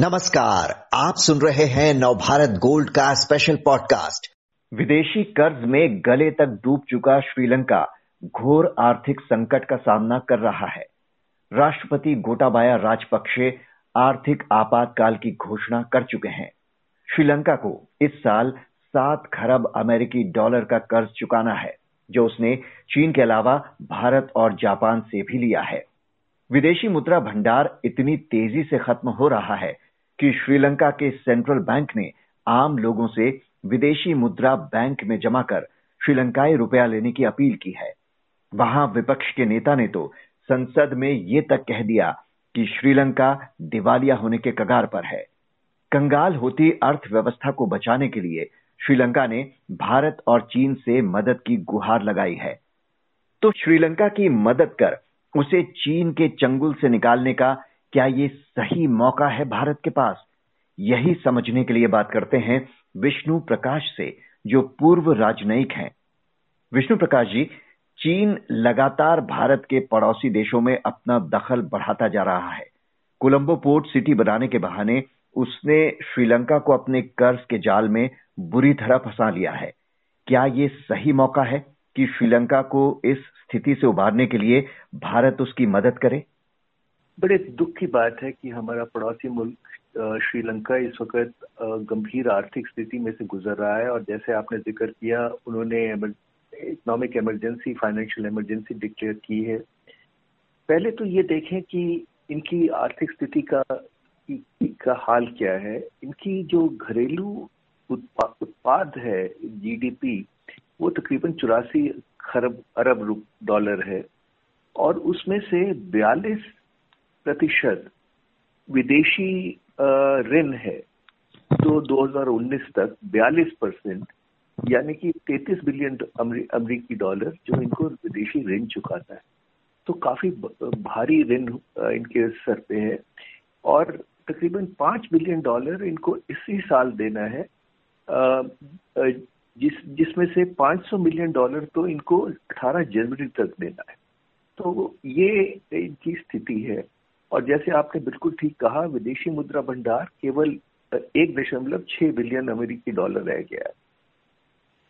नमस्कार, आप सुन रहे हैं नवभारत गोल्ड का स्पेशल पॉडकास्ट विदेशी कर्ज में गले तक डूब चुका श्रीलंका घोर आर्थिक संकट का सामना कर रहा है। राष्ट्रपति गोटाबाया राजपक्षे आर्थिक आपातकाल की घोषणा कर चुके हैं। श्रीलंका को इस साल सात खरब अमेरिकी डॉलर का कर्ज चुकाना है, जो उसने चीन के अलावा भारत और जापान से भी लिया है। विदेशी मुद्रा भंडार इतनी तेज़ी से खत्म हो रहा है कि श्रीलंका के सेंट्रल बैंक ने आम लोगों से विदेशी मुद्रा बैंक में जमा कर श्रीलंकाई रुपया लेने की अपील की है। वहाँ विपक्ष के नेता ने तो संसद में ये तक कह दिया कि श्रीलंका दिवालिया होने के कगार पर है। कंगाल होती अर्थव्यवस्था को बचाने के लिए श्रीलंका ने भारत और चीन से मदद की गुहार लगाई है। तो श्रीलंका की मदद कर उसे चीन के चंगुल से निकालने का क्या ये सही मौका है भारत के पास? यही समझने के लिए बात करते हैं विष्णु प्रकाश से, जो पूर्व राजनयिक हैं। विष्णु प्रकाश जी, चीन लगातार भारत के पड़ोसी देशों में अपना दखल बढ़ाता जा रहा है। कोलंबो पोर्ट सिटी बनाने के बहाने उसने श्रीलंका को अपने कर्ज के जाल में बुरी तरह फंसा लिया है। क्या ये सही मौका है कि श्रीलंका को इस स्थिति से उबारने के लिए भारत उसकी मदद करे? बड़े दुख की बात है कि हमारा पड़ोसी मुल्क श्रीलंका इस वक्त गंभीर आर्थिक स्थिति में से गुजर रहा है और जैसे आपने ज़िक्र किया, उन्होंने economic emergency financial emergency declare की है। पहले तो ये देखें कि इनकी आर्थिक स्थिति का का हाल क्या है। इनकी जो घरेलू उत्पाद है जीडीपी वो तकरीबन चौरासी खरब, अरब डॉलर है। और उसमें से 42 प्रतिशत विदेशी ऋण है तो 2019 तक 42 परसेंट, यानी कि 33 बिलियन अमरीकी डॉलर जो इनको विदेशी ऋण चुकाता है। तो काफ़ी भारी ऋण इनके सर पे है और तकरीबन पाँच बिलियन डॉलर इनको इसी साल देना है। जिस, जिसमें से 500 मिलियन डॉलर तो इनको 18 जनवरी तक देना है। तो ये इनकी स्थिति है। और जैसे आपने बिल्कुल ठीक कहा विदेशी मुद्रा भंडार केवल एक दशमलव छह बिलियन अमेरिकी डॉलर रह गया है।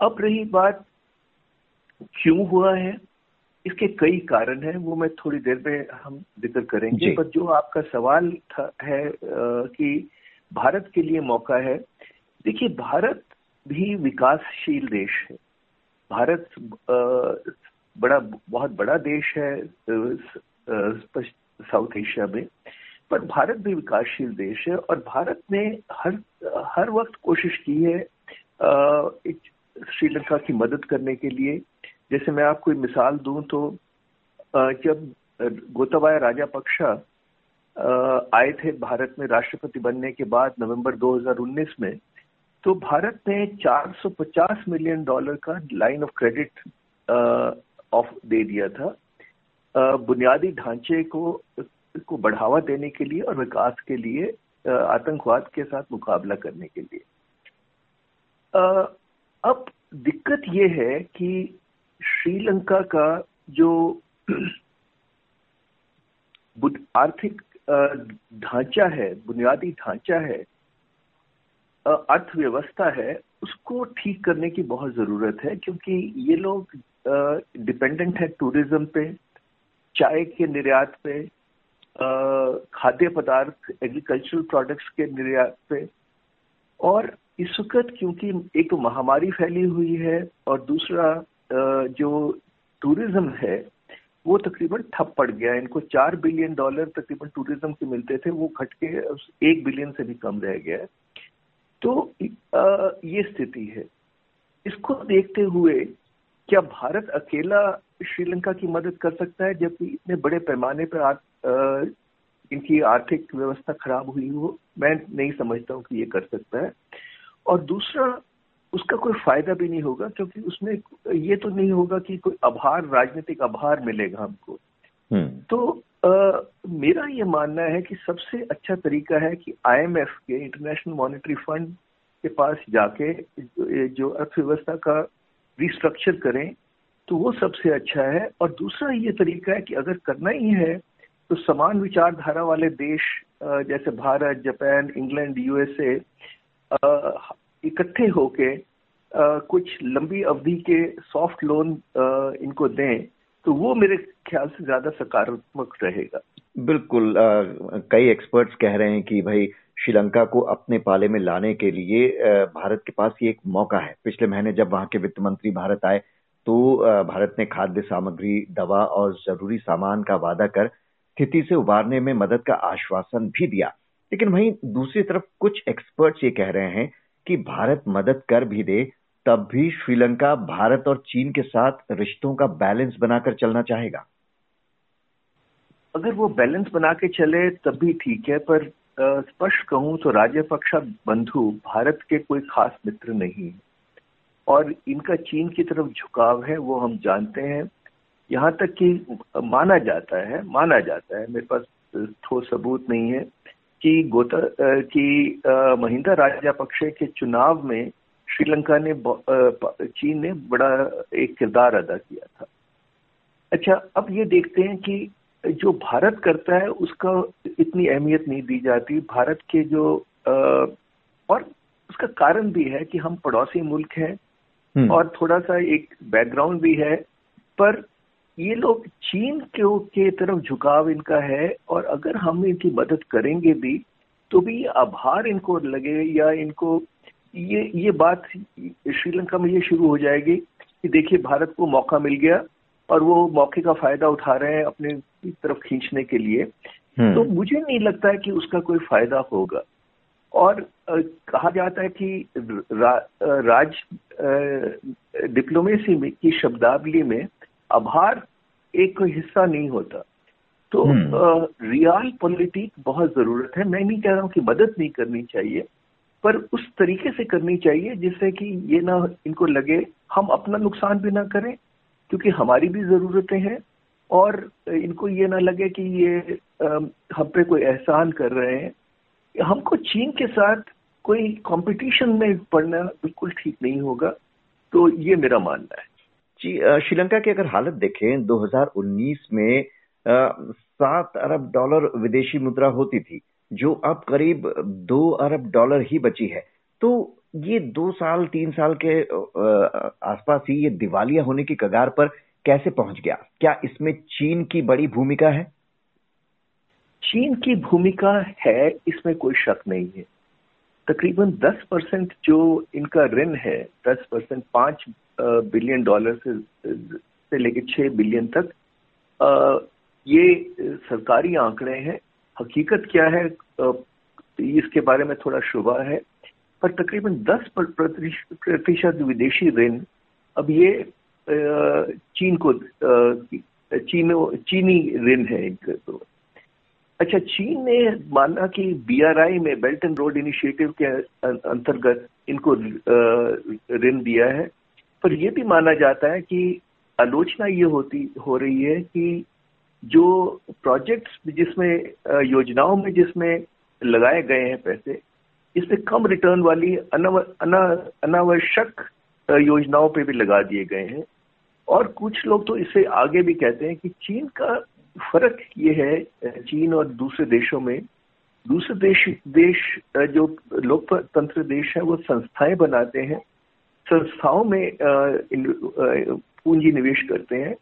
अब रही बात क्यों हुआ है? इसके कई कारण हैं वो मैं थोड़ी देर में हम ज़िक्र करेंगे। पर जो आपका सवाल था है कि भारत के लिए मौका है देखिए भारत भी विकासशील देश है। भारत बड़ा बहुत बड़ा देश है साउथ एशिया में। पर भारत भी विकासशील देश है और भारत ने हर हर वक्त कोशिश की है श्रीलंका की मदद करने के लिए। जैसे मैं आपको एक मिसाल दूँ तो जब गोताबाया राजा पक्षा आए थे भारत में राष्ट्रपति बनने के बाद नवंबर 2019 में तो भारत ने 450 मिलियन डॉलर का लाइन ऑफ़ क्रेडिट ऑफ़ दे दिया था। बुनियादी ढांचे को को बढ़ावा देने के लिए और विकास के लिए आतंकवाद के साथ मुकाबला करने के लिए। अब दिक्कत ये है कि श्रीलंका का जो आर्थिक ढांचा है, बुनियादी ढांचा है अर्थव्यवस्था है, उसको ठीक करने की बहुत ज़रूरत है, क्योंकि ये लोग डिपेंडेंट है टूरिज़्म पे। चाय के निर्यात पे खाद्य पदार्थ एग्रीकल्चरल प्रोडक्ट्स के निर्यात पे, और इस वक्त क्योंकि एक तो महामारी फैली हुई है और दूसरा जो टूरिज़्म है, वो तकरीबन ठप पड़ गया इनको चार बिलियन डॉलर तकरीबन टूरिज़्म के मिलते थे, वो घट के एक बिलियन से भी कम रह गया तो ये स्थिति है। इसको देखते हुए, क्या भारत अकेला श्रीलंका की मदद कर सकता है जबकि इतने बड़े पैमाने पर आ, आ, इनकी आर्थिक व्यवस्था खराब हुई हो मैं नहीं समझता हूँ कि ये कर सकता है और दूसरा उसका कोई फ़ायदा भी नहीं होगा क्योंकि उसमें ये तो नहीं होगा कि कोई आभार राजनीतिक आभार मिलेगा हमको हम्म। तो आ, मेरा ये मानना है कि सबसे अच्छा तरीका है कि आईएमएफ के इंटरनेशनल मॉनेटरी फंड के पास जाके जो अर्थव्यवस्था का रिस्ट्रक्चर करें तो वो सबसे अच्छा है। और दूसरा ये तरीका है कि अगर करना ही है तो समान विचारधारा वाले देश जैसे भारत, जापान, इंग्लैंड, यूएसए इकट्ठे होके कुछ लंबी अवधि के सॉफ्ट लोन इनको दें तो वो मेरे ख्याल से ज़्यादा सकारात्मक रहेगा। बिल्कुल कई एक्सपर्ट्स कह रहे हैं कि भाई, श्रीलंका को अपने पाले में लाने के लिए भारत के पास ये एक मौका है। पिछले महीने जब वहाँ के वित्त मंत्री भारत आए तो भारत ने खाद्य सामग्री, दवा और ज़रूरी सामान का वादा कर स्थिति से उबारने में मदद का आश्वासन भी दिया। लेकिन वहीं दूसरी तरफ़ कुछ एक्सपर्ट्स ये कह रहे हैं कि भारत मदद कर भी दे, तब भी श्रीलंका, भारत और चीन के साथ रिश्तों का बैलेंस बनाकर चलना चाहेगा। अगर वो बैलेंस बना के चले, तब भी ठीक है, पर स्पष्ट कहूँ तो राजपक्षा बंधु, भारत के कोई खास मित्र नहीं। और इनका चीन की तरफ़ झुकाव है, वो हम जानते हैं यहाँ तक कि माना जाता है, माना जाता है, मेरे पास ठोस सबूत नहीं है कि गोता, कि महिंदा राजापक्षे के चुनाव में श्रीलंका ने चीन ने बड़ा एक किरदार अदा किया था अच्छा अब ये देखते हैं कि जो भारत करता है, उसका इतनी अहमियत नहीं दी जाती भारत के जो और उसका कारण भी है कि हम पड़ोसी मुल्क हैं। और थोड़ा सा एक बैकग्राउंड भी है पर ये लोग चीन के, के तरफ़ झुकाव इनका है और अगर हम इनकी मदद करेंगे भी तो भी आभार इनको लगे या इनको ये ये बात श्रीलंका में ये शुरू हो जाएगी कि देखिए भारत को मौका मिल गया और वो मौके का फ़ायदा उठा रहे हैं अपने तरफ़ खींचने के लिए। हम्म। तो मुझे नहीं लगता है कि उसका कोई फ़ायदा होगा। और कहा जाता है कि रा, राज डिप्लोमेसी में की शब्दावली में आभार एक कोई हिस्सा नहीं होता। तो हम्म। रियल पॉलिटिक बहुत ज़रूरत है। मैं नहीं कह रहा हूँ कि मदद नहीं करनी चाहिए पर उस तरीके से करनी चाहिए जिससे कि ये ना इनको लगे हम अपना नुकसान भी ना करें क्योंकि हमारी भी ज़रूरतें हैं और इनको ये ना लगे कि ये हम पे कोई एहसान कर रहे हैं। हमको चीन के साथ कोई कंपटीशन में पड़ना बिल्कुल ठीक नहीं होगा तो ये मेरा मानना है। श्रीलंका की अगर हालत देखें 2019 में सात अरब डॉलर विदेशी मुद्रा होती थी, जो अब करीब दो अरब डॉलर ही बची है। तो ये दो साल, तीन साल के आसपास ही ये दिवालिया होने की कगार पर कैसे पहुँच गया? क्या इसमें चीन की बड़ी भूमिका है? चीन की भूमिका है, इसमें कोई शक नहीं है। तकरीबन 10 परसेंट जो इनका ऋण है 10 परसेंट पाँच बिलियन डॉलर से से लेकर छह बिलियन तक ये सरकारी आंकड़े हैं। हकीकत क्या है इसके बारे में थोड़ा शुभा है, पर तकरीबन 10 प्रतिशत विदेशी ऋण अब ये चीन को चीन, चीनी ऋण है एक तो। अच्छा चीन ने माना कि बीआरआई में बेल्ट एंड रोड इनिशिएटिव के अंतर्गत इनको ऋण दिया है। पर यह भी माना जाता है कि आलोचना ये होती, हो रही है कि जो प्रोजेक्ट्स जिसमें योजनाओं में जिसमें लगाए गए हैं पैसे इसमें कम रिटर्न वाली अनावश्यक योजनाओं पे भी लगा दिए गए हैं। और कुछ लोग तो इससे आगे भी कहते हैं कि चीन का फ़र्क ये है चीन और दूसरे देशों में। दूसरे देश देश जो लोकतंत्र देश है, वो संस्थाएँ बनाते हैं। संस्थाओं में पूंजी निवेश करते हैं।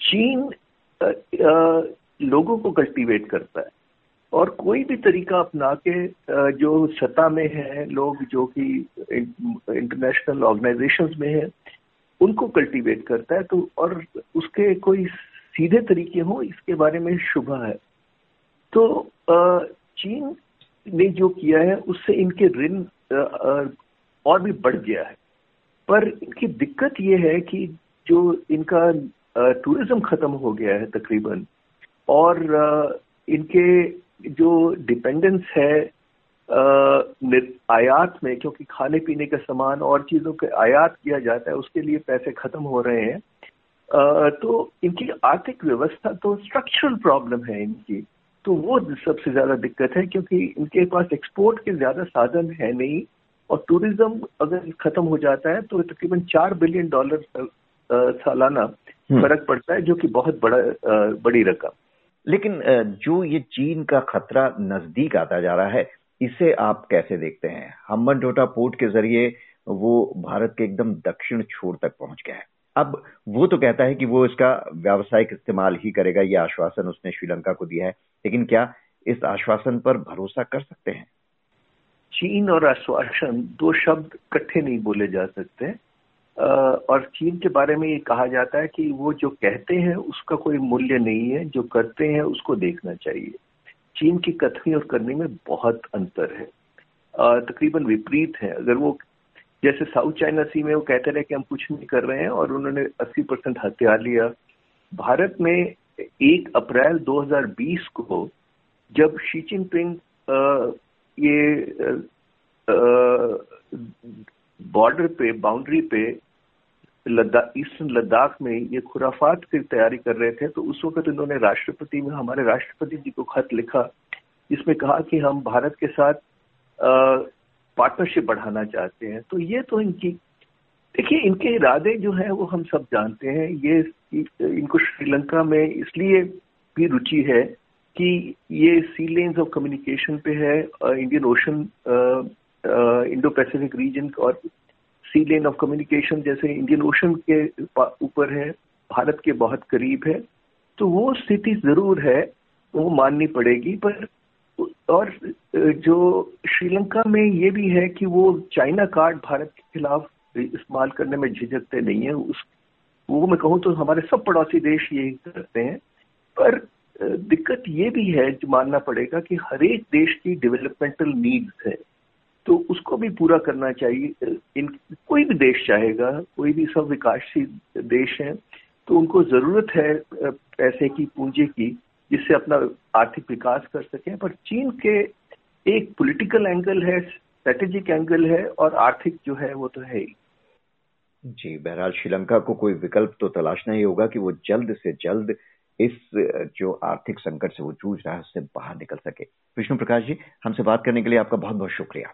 चीन लोगों को कल्टीवेट करता है। और कोई भी तरीका अपना के जो सत्ता में है, लोग जो कि इंटरनेशनल ऑर्गेनाइजेशंस में है, उनको कल्टीवेट करता है तो और उसके कोई सीधे तरीके हो, इसके बारे में शुभ है। तो चीन ने जो किया है, उससे इनके ऋण और भी बढ़ गया है। पर इनकी दिक्कत ये है कि जो इनका टूरिज़्म खत्म हो गया है तकरीबन, और इनके जो डिपेंडेंस है आयात में, क्योंकि खाने पीने का सामान और चीज़ों के आयात किया जाता है, उसके लिए पैसे खत्म हो रहे हैं। तो इनकी आर्थिक व्यवस्था तो स्ट्रक्चरल प्रॉब्लम है इनकी। तो वो सबसे ज़्यादा दिक्कत है क्योंकि इनके पास एक्सपोर्ट के ज़्यादा साधन है नहीं और टूरिज़्म अगर खत्म हो जाता है तो तकरीबन चार बिलियन डॉलर सालाना हम्म। फ़र्क पड़ता है जो कि बहुत बड़ा बड़ी रकम। लेकिन जो ये चीन का खतरा नज़दीक आता जा रहा है इसे आप कैसे देखते हैं? हम्बन टोटा पोर्ट के ज़रिए वो भारत के एकदम दक्षिण छोर तक पहुँच गया है। अब वो तो कहता है कि वो इसका व्यावसायिक इस्तेमाल ही करेगा, ये आश्वासन उसने श्रीलंका को दिया है। लेकिन क्या इस आश्वासन पर भरोसा कर सकते हैं? चीन और आश्वासन, दो शब्द इकट्ठे नहीं बोले जा सकते। और चीन के बारे में ये कहा जाता है कि वो जो कहते हैं, उसका कोई मूल्य नहीं है। जो करते हैं, उसको देखना चाहिए। चीन की कथनी और करने में बहुत अंतर है। तकरीबन विपरीत है। अगर वो जैसे साउथ चाइना सी में वो कहते रहे कि हम कुछ नहीं कर रहे हैं और उन्होंने 80 परसेंट हथियार लिया। भारत में एक अप्रैल 2020 को जब शी जिनपिंग ये बॉर्डर पे बाउंड्री पे लद्दाख ईस्टर्न लद्दाख में ये खुराफात की तैयारी कर रहे थे तो उस वक्त इन्होंने राष्ट्रपति में, हमारे राष्ट्रपति जी को खत लिखा इसमें कहा कि हम भारत के साथ पार्टनरशिप बढ़ाना चाहते हैं तो ये तो इनकी, देखिए इनके इरादे जो है, वो हम सब जानते हैं। ये इनको श्रीलंका में इसलिए भी रुचि है कि ये सी लेन्स ऑफ़ कम्युनिकेशन पे है Indian Ocean Indo Pacific region और सी लेन ऑफ़ कम्युनिकेशन जैसे इंडियन ओशन के ऊपर है, भारत के बहुत करीब है तो वो स्थिति ज़रूर है, वो माननी पड़ेगी, पर और जो श्रीलंका में ये भी है कि वो चाइना कार्ड भारत के खिलाफ इस्तेमाल करने में झिझकते नहीं है। उस, वो मैं कहूँ तो हमारे सब पड़ोसी देश यही करते हैं। पर दिक्कत ये भी है जो मानना पड़ेगा कि हर एक देश की डेवलपमेंटल नीड्स है। तो उसको भी पूरा करना चाहिए। इन, कोई भी देश चाहेगा, कोई भी सब विकासशील देश है तो उनको ज़रूरत है पैसे की पूंजी की। जिससे अपना आर्थिक विकास कर सके। पर चीन के एक पॉलिटिकल एंगल है स्ट्रेटेजिक एंगल है और आर्थिक जो है वो तो है ही। जी, बहरहाल श्रीलंका को कोई विकल्प तो तलाशना ही होगा कि वो जल्द से जल्द इस, जो आर्थिक संकट से वो जूझ रहा है, उससे बाहर निकल सके। विष्णु प्रकाश जी, हमसे बात करने के लिए आपका बहुत बहुत शुक्रिया।